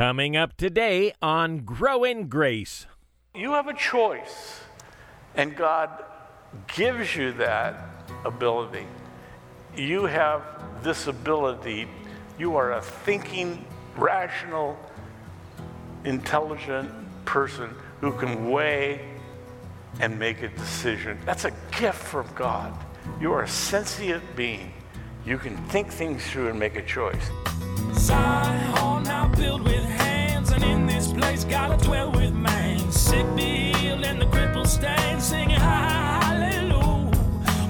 Coming up today on Grow in Grace. You have a choice, and God gives you that ability. You have this ability. You are a thinking, rational, intelligent person who can weigh and make a decision. That's a gift from God. You are a sentient being. You can think things through and make a choice. Zion place gotta dwell with man. Sick healed and the crippled stand, singing hallelujah.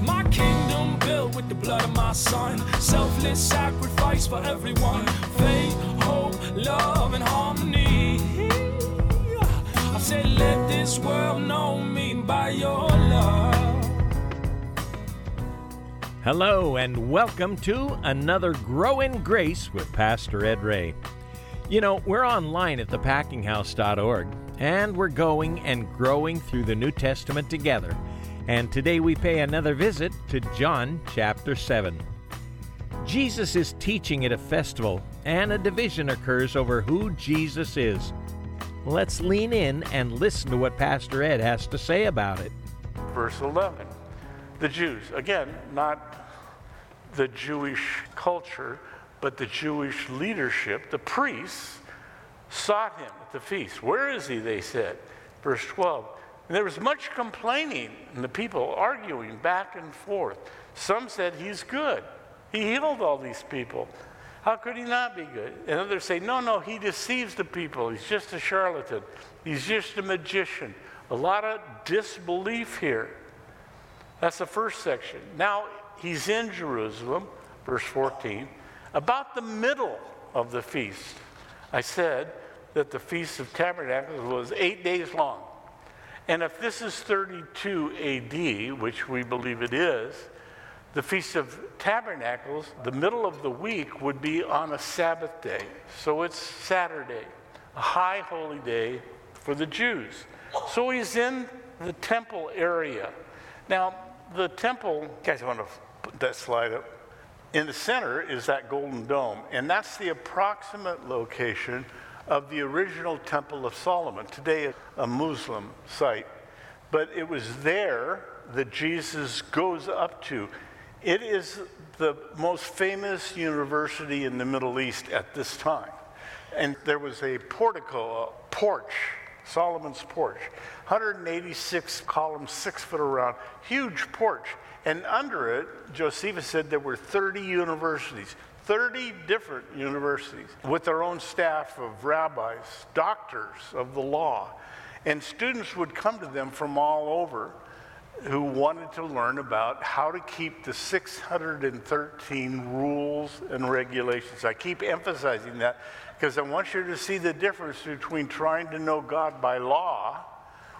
My kingdom built with the blood of my son, selfless sacrifice for everyone. Faith, hope, love, and harmony. I said, let this world know me by your love. Hello, and welcome to another Grow in Grace with Pastor Ed Ray. You know, we're online at thepackinghouse.org, and we're going and growing through the New Testament together. And today we pay another visit to John chapter 7. Jesus is teaching at a festival, and a division occurs over who Jesus is. Let's lean in and listen to what Pastor Ed has to say about it. Verse 11. The Jews, again, not the Jewish culture, but the Jewish leadership, the priests, sought him at the feast. Where is he? They said. Verse 12. And there was much complaining, and the people arguing back and forth. Some said, He's good. He healed all these people. How could he not be good? And others say, No, no, he deceives the people. He's just a charlatan. He's just a magician. A lot of disbelief here. That's the first section. Now he's in Jerusalem, verse 14, about the middle of the feast. I said that the Feast of Tabernacles was eight days long. And if this is 32 AD, which we believe it is, the Feast of Tabernacles, the middle of the week would be on a Sabbath day. So it's Saturday, a high holy day for the Jews. So he's in the temple area. Now, the temple, guys, I want to put that slide up. In the center is that golden dome, and that's the approximate location of the original Temple of Solomon, today a Muslim site. But it was there that Jesus goes up to. It is the most famous university in the Middle East at this time. And there was a portico, a porch, Solomon's porch, 186 columns, six foot around, huge porch. And under it, Josephus said there were 30 universities, 30 different universities with their own staff of rabbis, doctors of the law. And students would come to them from all over who wanted to learn about how to keep the 613 rules and regulations. I keep emphasizing that because I want you to see the difference between trying to know God by law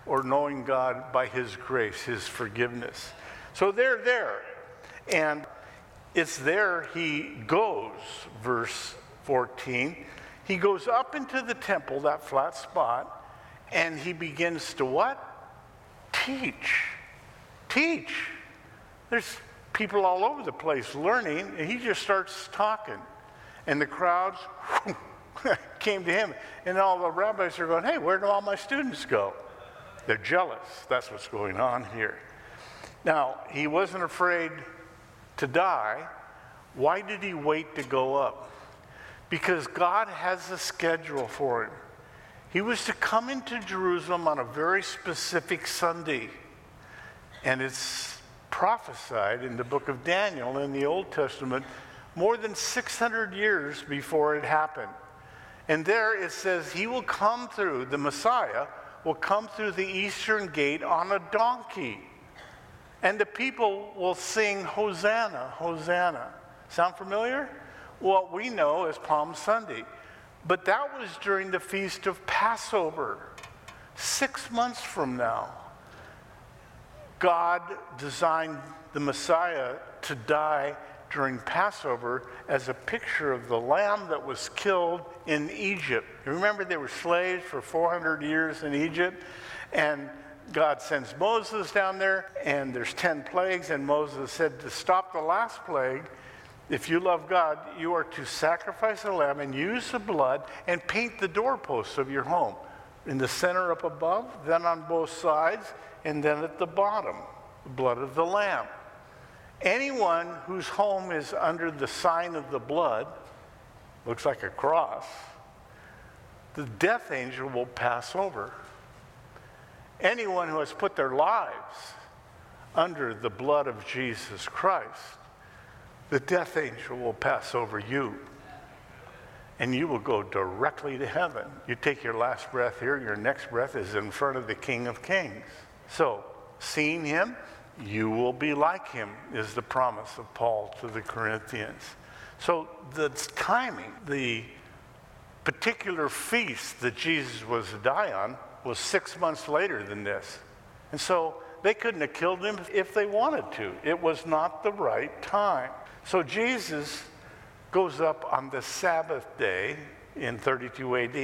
or knowing God by His grace, His forgiveness. So they're there. And it's there he goes, verse 14. He goes up into the temple, that flat spot, and he begins to what? Teach. Teach. There's people all over the place learning, and he just starts talking. And the crowds came to him, and all the rabbis are going, Hey, where do all my students go? They're jealous. That's what's going on here. Now, he wasn't afraid to die. Why did he wait to go up? Because God has a schedule for him. He was to come into Jerusalem on a very specific Sunday. And it's prophesied in the book of Daniel in the Old Testament more than 600 years before it happened. And there it says, He will come through, the Messiah will come through the eastern gate on a donkey. And the people will sing, Hosanna, Hosanna. Sound familiar? What we know as Palm Sunday. But that was during the feast of Passover, six months from now. God designed the Messiah to die during Passover as a picture of the lamb that was killed in Egypt. You remember they were slaves for 400 years in Egypt? And God sends Moses down there, and there's 10 plagues, and Moses said to stop the last plague, If you love God, you are to sacrifice a lamb and use the blood and paint the doorposts of your home. In the center up above, then on both sides, and then at the bottom, the blood of the lamb. Anyone whose home is under the sign of the blood, looks like a cross, the death angel will pass over. Anyone who has put their lives under the blood of Jesus Christ, the death angel will pass over you. And you will go directly to heaven. You take your last breath here, your next breath is in front of the King of Kings. So, seeing him, you will be like him, is the promise of Paul to the Corinthians. So, the timing, the particular feast that Jesus was to die on was six months later than this. And so they couldn't have killed him if they wanted to. It was not the right time. So Jesus goes up on the Sabbath day in 32 AD.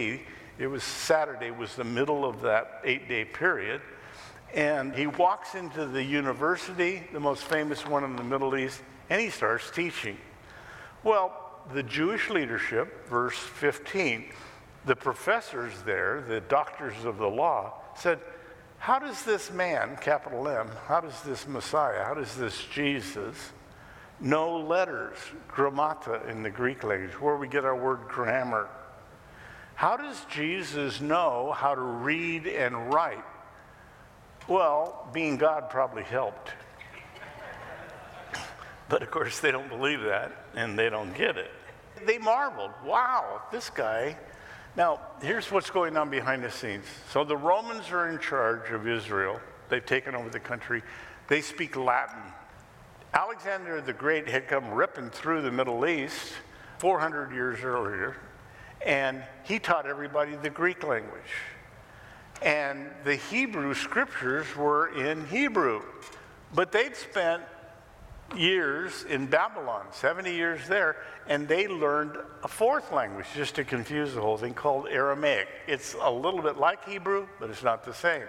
It was Saturday was the middle of that eight-day period. And he walks into the university, the most famous one in the Middle East, and he starts teaching. Well, the Jewish leadership, verse 15, the professors there, the doctors of the law, said, How does this man, capital M, how does this Messiah, how does this Jesus know letters, grammata in the Greek language, where we get our word grammar? How does Jesus know how to read and write? Well, being God probably helped. But of course, they don't believe that and they don't get it. They marveled, wow, this guy. Now, here's what's going on behind the scenes. So the Romans are in charge of Israel, they've taken over the country. They speak Latin. Alexander the Great had come ripping through the Middle East 400 years earlier, and he taught everybody the Greek language. And the Hebrew scriptures were in Hebrew. But they'd spent years in Babylon, 70 years there, and they learned a fourth language just to confuse the whole thing called Aramaic. It's a little bit like Hebrew, but it's not the same.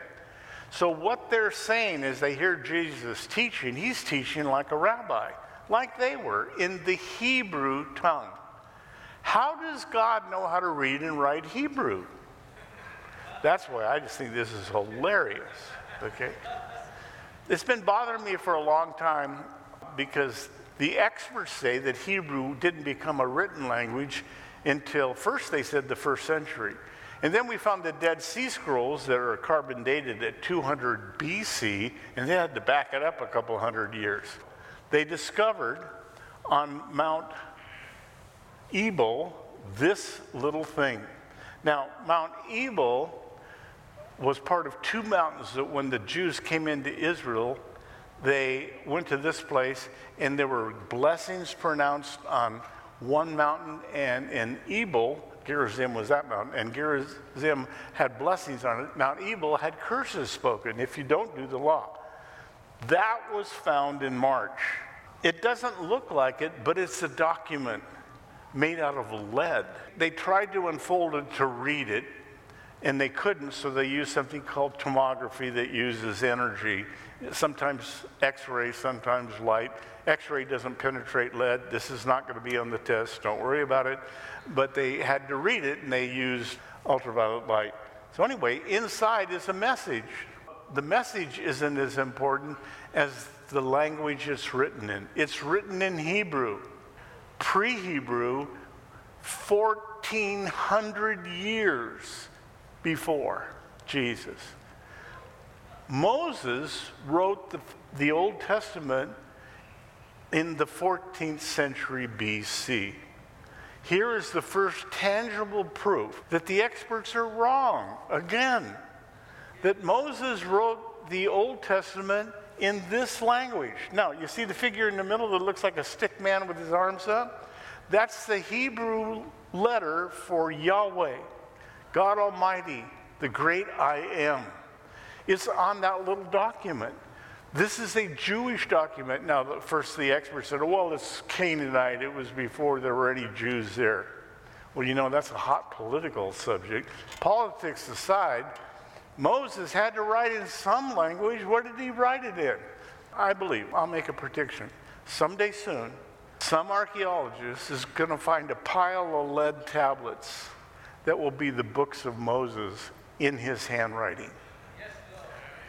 So, what they're saying is they hear Jesus teaching, he's teaching like a rabbi, like they were, in the Hebrew tongue. How does God know how to read and write Hebrew? That's why I just think this is hilarious, okay? It's been bothering me for a long time because the experts say that Hebrew didn't become a written language until first they said the first century. And then we found the Dead Sea Scrolls that are carbon dated at 200 BC, and they had to back it up a couple hundred years. They discovered on Mount Ebal this little thing. Now, Mount Ebal was part of two mountains that when the Jews came into Israel, they went to this place and there were blessings pronounced on one mountain and in Ebal, Gerizim was that mountain, and Gerizim had blessings on it. Mount Ebal had curses spoken if you don't do the law. That was found in March. It doesn't look like it, but it's a document made out of lead. They tried to unfold it to read it, and they couldn't, so they used something called tomography that uses energy sometimes x-ray, sometimes light. X-ray doesn't penetrate lead. This is not going to be on the test. Don't worry about it. But they had to read it, and they used ultraviolet light. So anyway, inside is a message. The message isn't as important as the language it's written in. It's written in Hebrew, pre-Hebrew, 1,400 years before Jesus. Moses wrote the, the Old Testament in the 14th century BC. Here is the first tangible proof that the experts are wrong again. That Moses wrote the Old Testament in this language. Now, you see the figure in the middle that looks like a stick man with his arms up? That's the Hebrew letter for Yahweh, God Almighty, the great I am. It's on that little document. This is a Jewish document. Now, first the experts said, oh, well, it's Canaanite. It was before there were any Jews there. Well, you know, that's a hot political subject. Politics aside, Moses had to write in some language. What did he write it in? I believe, I'll make a prediction. Someday soon, Some archaeologist is going to find a pile of lead tablets that will be the books of Moses in his handwriting.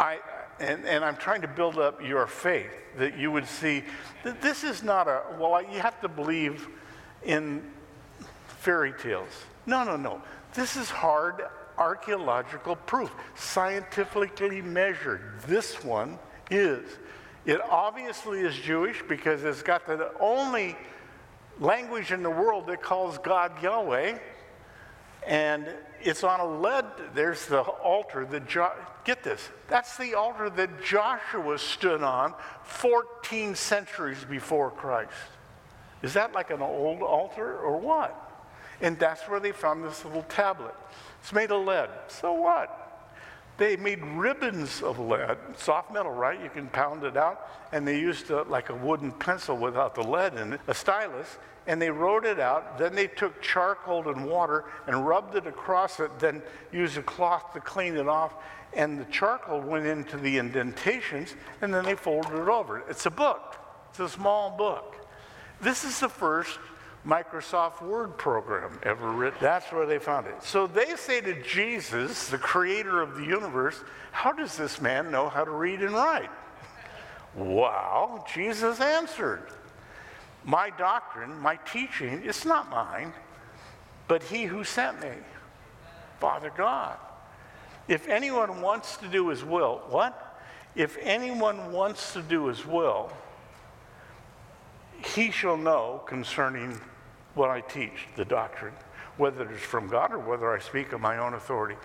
I, and, and I'm trying to build up your faith that you would see that this is not a, well, you have to believe in fairy tales. No, no, no. This is hard archaeological proof, scientifically measured. This one is. It obviously is Jewish because it's got the only language in the world that calls God Yahweh. And it's on a lead, there's the altar that, jo- get this, that's the altar that Joshua stood on 14 centuries before Christ. Is that like an old altar or what? And that's where they found this little tablet. It's made of lead. So what? They made ribbons of lead, soft metal, right? You can pound it out. And they used a, like a wooden pencil without the lead in it, a stylus, and they wrote it out. Then they took charcoal and water and rubbed it across it, then used a cloth to clean it off. And the charcoal went into the indentations, and then they folded it over. It's a book, it's a small book. This is the first Microsoft Word program ever written. That's where they found it. So they say to Jesus, the creator of the universe, How does this man know how to read and write? Wow, Jesus answered, My doctrine, my teaching, it's not mine, but he who sent me, Father God. If anyone wants to do his will, what? If anyone wants to do his will, he shall know concerning what I teach, the doctrine, whether it is from God or whether I speak of my own authority.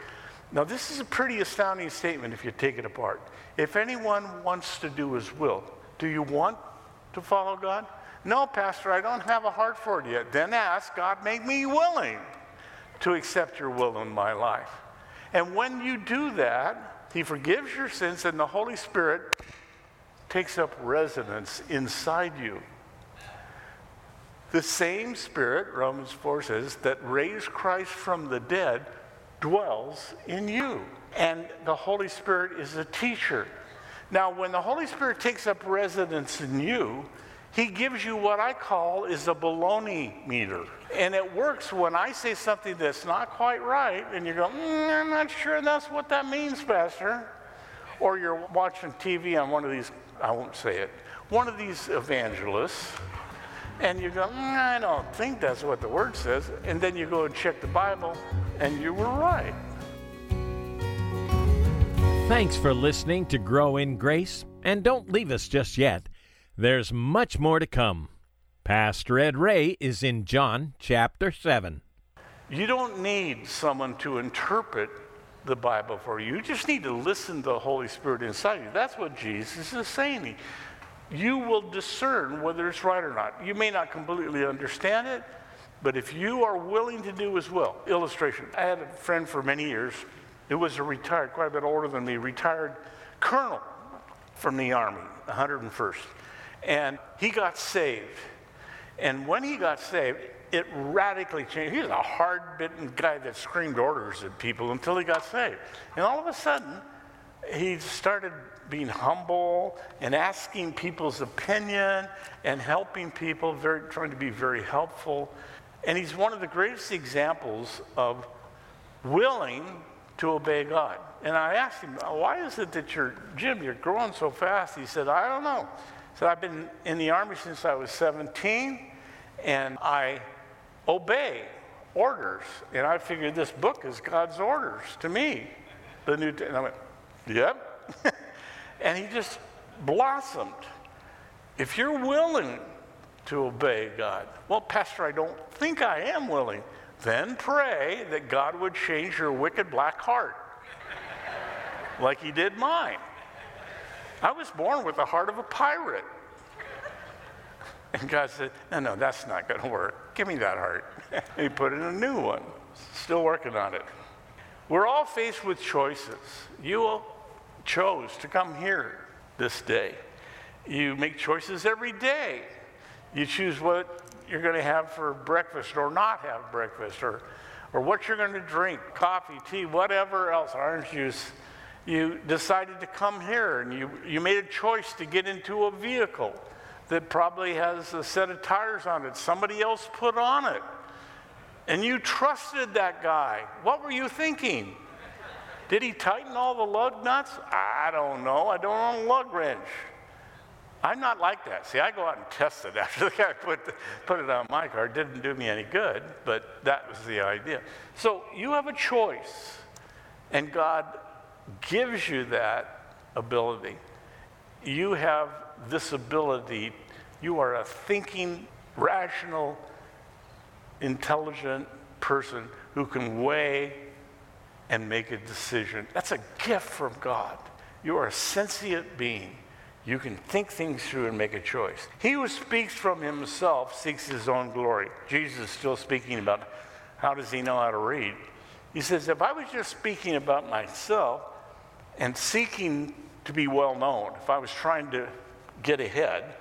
Now, this is a pretty astounding statement if you take it apart. If anyone wants to do his will, do you want to follow God? No, Pastor, I don't have a heart for it yet. Then ask God, make me willing to accept your will in my life. And when you do that, He forgives your sins and the Holy Spirit takes up residence inside you. The same Spirit, Romans 4 says, that raised Christ from the dead dwells in you. And the Holy Spirit is a teacher. Now, when the Holy Spirit takes up residence in you, he gives you what I call is a baloney meter. And it works when I say something that's not quite right, and you go, mm, I'm not sure that's what that means, Pastor. Or you're watching TV on one of these, I won't say it, one of these evangelists, and you go, mm, I don't think that's what the word says. And then you go and check the Bible, and you were right. Thanks for listening to Grow in Grace, and don't leave us just yet. There's much more to come. Pastor Ed Ray is in John chapter 7. You don't need someone to interpret the Bible for you. You just need to listen to the Holy Spirit inside you. That's what Jesus is saying you will discern whether it's right or not. You may not completely understand it, but if you are willing to do as well. Illustration I had a friend for many years who was a retired, quite a bit older than me, retired colonel from the Army, 101st. And he got saved. And when he got saved, it radically changed. He was a hard bitten guy that screamed orders at people until he got saved. And all of a sudden, he started being humble and asking people's opinion and helping people, very, trying to be very helpful. And he's one of the greatest examples of willing to obey God. And I asked him, why is it that you're, Jim, you're growing so fast? He said, I don't know. He said, I've been in the Army since I was 17, and I obey orders. And I figured this book is God's orders to me. The New and I went, yep. and he just blossomed. If you're willing to obey God, well, Pastor, I don't think I am willing. Then pray that God would change your wicked black heart like he did mine. I was born with the heart of a pirate. And God said, No, no, that's not going to work. Give me that heart. he put in a new one. Still working on it. We're all faced with choices. You chose to come here this day. You make choices every day. You choose what you're going to have for breakfast or not have breakfast or, or what you're going to drink coffee, tea, whatever else, orange juice. You decided to come here and you, you made a choice to get into a vehicle. that probably has a set of tires on it somebody else put on it. And you trusted that guy. What were you thinking? Did he tighten all the lug nuts? I don't know. I don't own a lug wrench. I'm not like that. See, I go out and test it after the guy put, the, put it on my car. It didn't do me any good, but that was the idea. So you have a choice, and God gives you that ability. You have this ability. You are a thinking, rational, intelligent person who can weigh and make a decision. That's a gift from God. You are a sentient being. You can think things through and make a choice. He who speaks from himself seeks his own glory. Jesus is still speaking about how does he know how to read. He says, if I was just speaking about myself and seeking to be well known, if I was trying to get ahead,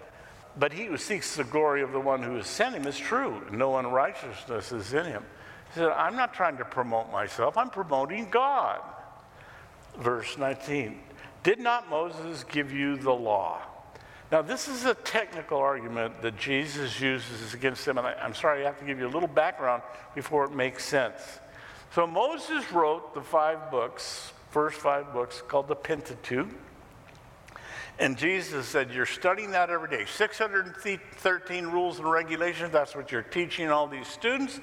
but he who seeks the glory of the one who has sent him is true. No unrighteousness is in him. He said, I'm not trying to promote myself, I'm promoting God. Verse 19 Did not Moses give you the law? Now, this is a technical argument that Jesus uses against them, and I, am sorry, I have to give you a little background before it makes sense. So, Moses wrote the five books, first five books, called the Pentateuch. And Jesus said, You're studying that every day. 613 rules and regulations, that's what you're teaching all these students.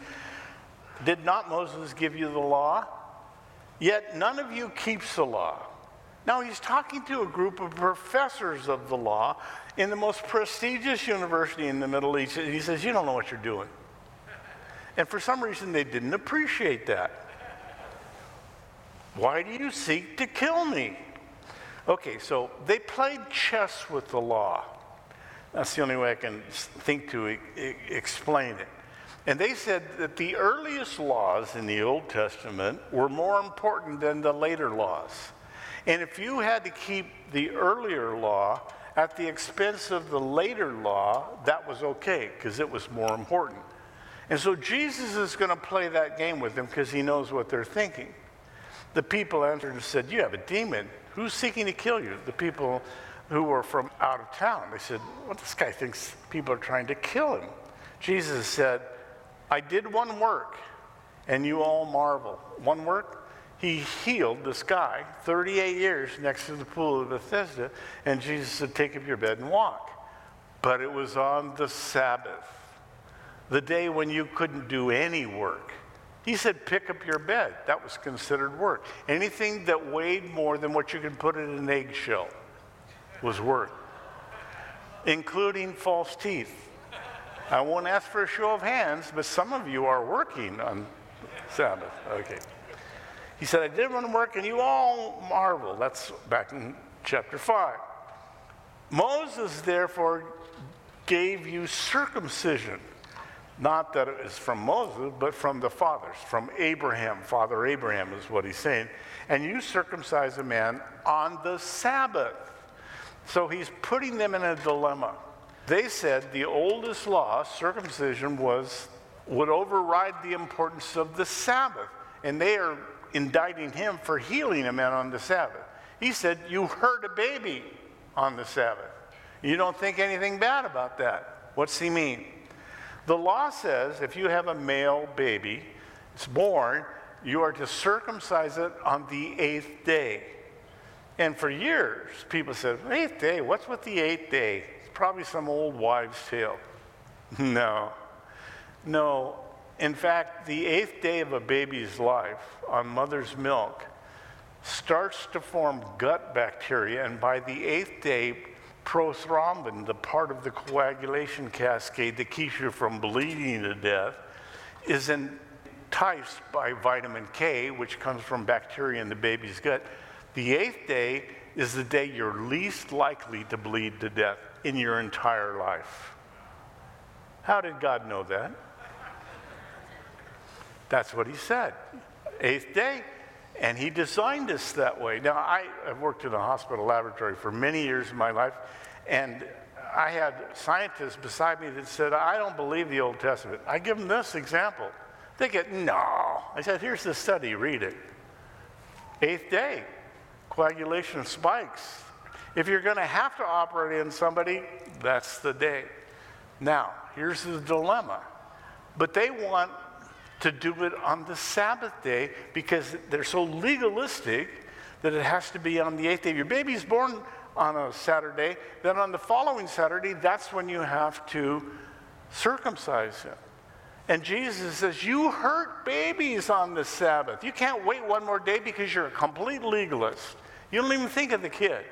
Did not Moses give you the law? Yet none of you keeps the law. Now he's talking to a group of professors of the law in the most prestigious university in the Middle East. And he says, You don't know what you're doing. And for some reason, they didn't appreciate that. Why do you seek to kill me? Okay, so they played chess with the law. That's the only way I can think to e- explain it. And they said that the earliest laws in the Old Testament were more important than the later laws. And if you had to keep the earlier law at the expense of the later law, that was okay because it was more important. And so Jesus is going to play that game with them because he knows what they're thinking. The people answered and said, You have a demon. Who's seeking to kill you? The people who were from out of town. They said, Well, this guy thinks people are trying to kill him. Jesus said, I did one work, and you all marvel. One work? He healed this guy 38 years next to the pool of Bethesda, and Jesus said, Take up your bed and walk. But it was on the Sabbath, the day when you couldn't do any work. He said, pick up your bed. That was considered work. Anything that weighed more than what you can put in an eggshell was work, including false teeth. I won't ask for a show of hands, but some of you are working on Sabbath. Okay. He said, I did to work, and you all marvel. That's back in chapter 5. Moses, therefore, gave you circumcision not that it is from Moses, but from the fathers, from Abraham. Father Abraham is what he's saying. And you circumcise a man on the Sabbath. So he's putting them in a dilemma. They said the oldest law, circumcision, was would override the importance of the Sabbath. And they are indicting him for healing a man on the Sabbath. He said, You hurt a baby on the Sabbath. You don't think anything bad about that. What's he mean? The law says if you have a male baby, it's born, you are to circumcise it on the eighth day. And for years, people said, eighth day, what's with the eighth day? It's probably some old wives' tale. No. No. In fact, the eighth day of a baby's life on mother's milk starts to form gut bacteria, and by the eighth day, prothrombin, the part of the coagulation cascade that keeps you from bleeding to death, is enticed by vitamin K, which comes from bacteria in the baby's gut. The eighth day is the day you're least likely to bleed to death in your entire life. How did God know that? That's what He said. Eighth day, and he designed us that way. Now, I have worked in a hospital laboratory for many years of my life, and I had scientists beside me that said, I don't believe the Old Testament. I give them this example. They get, no. I said, here's the study, read it. Eighth day, coagulation spikes. If you're going to have to operate in somebody, that's the day. Now, here's the dilemma. But they want to do it on the Sabbath day because they're so legalistic that it has to be on the eighth day. Your baby's born on a Saturday, then on the following Saturday, that's when you have to circumcise him. And Jesus says, You hurt babies on the Sabbath. You can't wait one more day because you're a complete legalist. You don't even think of the kid.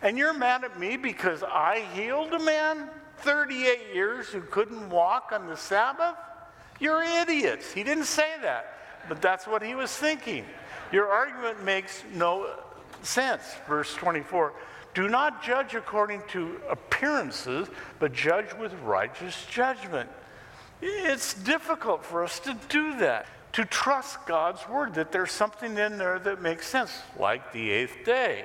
And you're mad at me because I healed a man 38 years who couldn't walk on the Sabbath? You're idiots. He didn't say that, but that's what he was thinking. Your argument makes no sense. Verse 24 Do not judge according to appearances, but judge with righteous judgment. It's difficult for us to do that, to trust God's word, that there's something in there that makes sense, like the eighth day.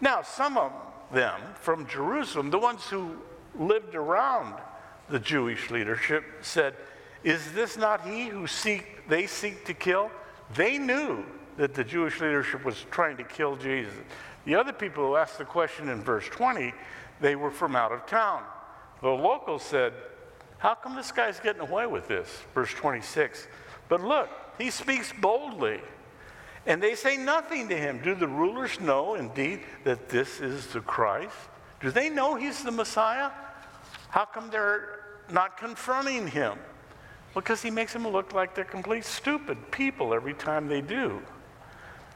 Now, some of them from Jerusalem, the ones who lived around the Jewish leadership, said, Is this not he who seek, they seek to kill? They knew that the Jewish leadership was trying to kill Jesus. The other people who asked the question in verse 20, they were from out of town. The locals said, How come this guy's getting away with this? Verse 26. But look, he speaks boldly. And they say nothing to him. Do the rulers know indeed that this is the Christ? Do they know he's the Messiah? How come they're not confronting him? Because he makes them look like they're complete stupid people every time they do.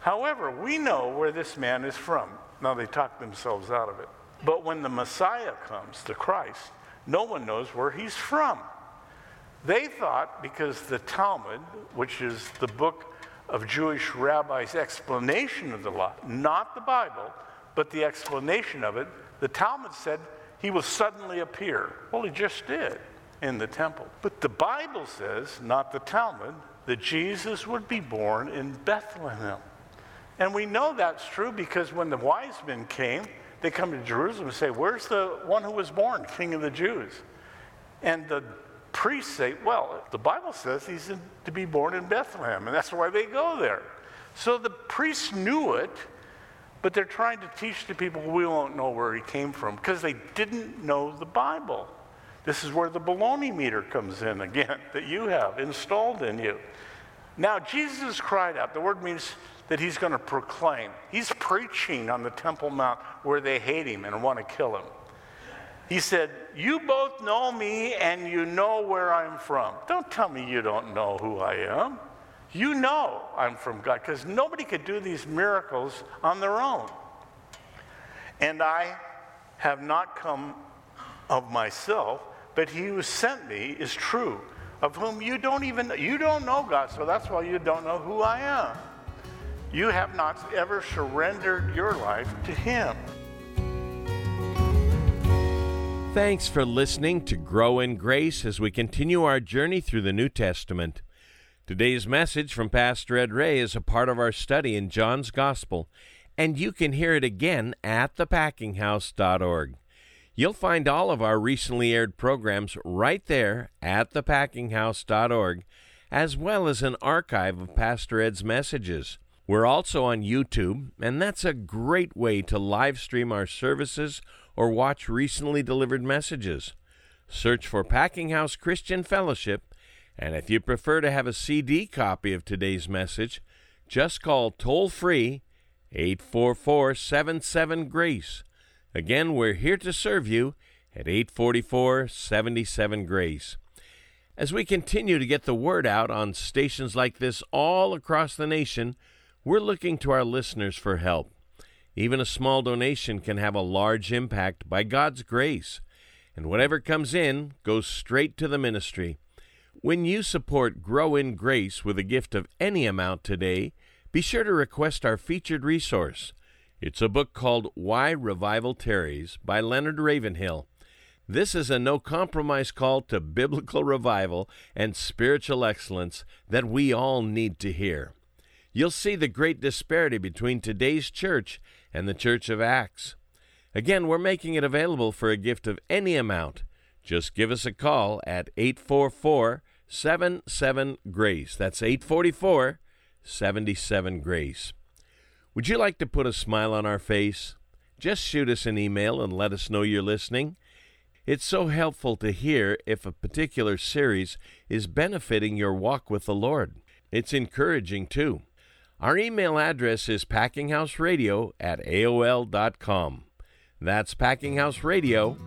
However, we know where this man is from. Now they talk themselves out of it. But when the Messiah comes, the Christ, no one knows where he's from. They thought because the Talmud, which is the book of Jewish rabbis' explanation of the law, not the Bible, but the explanation of it, the Talmud said he will suddenly appear. Well, he just did in the temple. But the Bible says, not the Talmud, that Jesus would be born in Bethlehem. And we know that's true because when the wise men came, they come to Jerusalem and say, Where's the one who was born, King of the Jews? And the priests say, Well, the Bible says he's in, to be born in Bethlehem, and that's why they go there. So the priests knew it, but they're trying to teach the people we won't know where he came from because they didn't know the Bible. This is where the baloney meter comes in again that you have installed in you. Now, Jesus cried out. The word means that he's going to proclaim. He's preaching on the Temple Mount where they hate him and want to kill him. He said, You both know me and you know where I'm from. Don't tell me you don't know who I am. You know I'm from God because nobody could do these miracles on their own. And I have not come of myself, but he who sent me is true, of whom you don't even know. you don't know God, so that's why you don't know who I am. You have not ever surrendered your life to him. Thanks for listening to Grow in Grace as we continue our journey through the New Testament. Today's message from Pastor Ed Ray is a part of our study in John's Gospel, and you can hear it again at thepackinghouse.org. You'll find all of our recently aired programs right there at thepackinghouse.org, as well as an archive of Pastor Ed's messages. We're also on YouTube, and that's a great way to live stream our services or watch recently delivered messages. Search for Packing House Christian Fellowship, and if you prefer to have a CD copy of today's message, just call toll free 844 77 Grace. Again, we're here to serve you at 844 77 Grace. As we continue to get the word out on stations like this all across the nation, we're looking to our listeners for help. Even a small donation can have a large impact by God's grace, and whatever comes in goes straight to the ministry. When you support Grow in Grace with a gift of any amount today, be sure to request our featured resource. It's a book called Why Revival Tarries by Leonard Ravenhill. This is a no compromise call to biblical revival and spiritual excellence that we all need to hear you'll see the great disparity between today's church and the church of Acts. Again, we're making it available for a gift of any amount. Just give us a call at 844 77 Grace. That's 844 77 Grace. Would you like to put a smile on our face? just shoot us an email and let us know you're listening. It's so helpful to hear if a particular series is benefiting your walk with the Lord. It's encouraging too. Our email address is packinghouseradio at AOL.com. That's packinghouseradio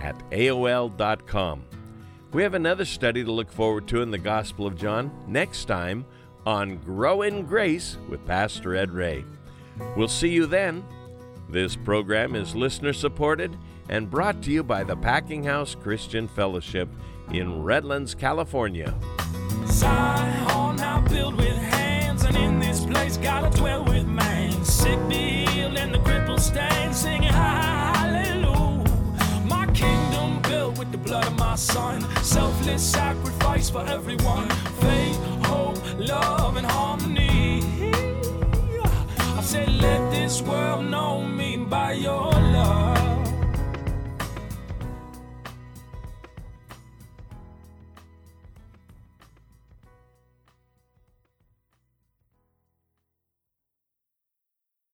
at AOL.com. We have another study to look forward to in the Gospel of John next time on Grow in Grace with Pastor Ed Ray. We'll see you then. This program is listener supported and brought to you by the Packing House Christian Fellowship in Redlands, California. Zion now built with hands, and in this place gotta dwell with man. Sick be healed and the crippled stand, singing hallelujah. My kingdom built with the blood of my son, selfless sacrifice for everyone. Faith, hope, love, and harmony let this world know me by your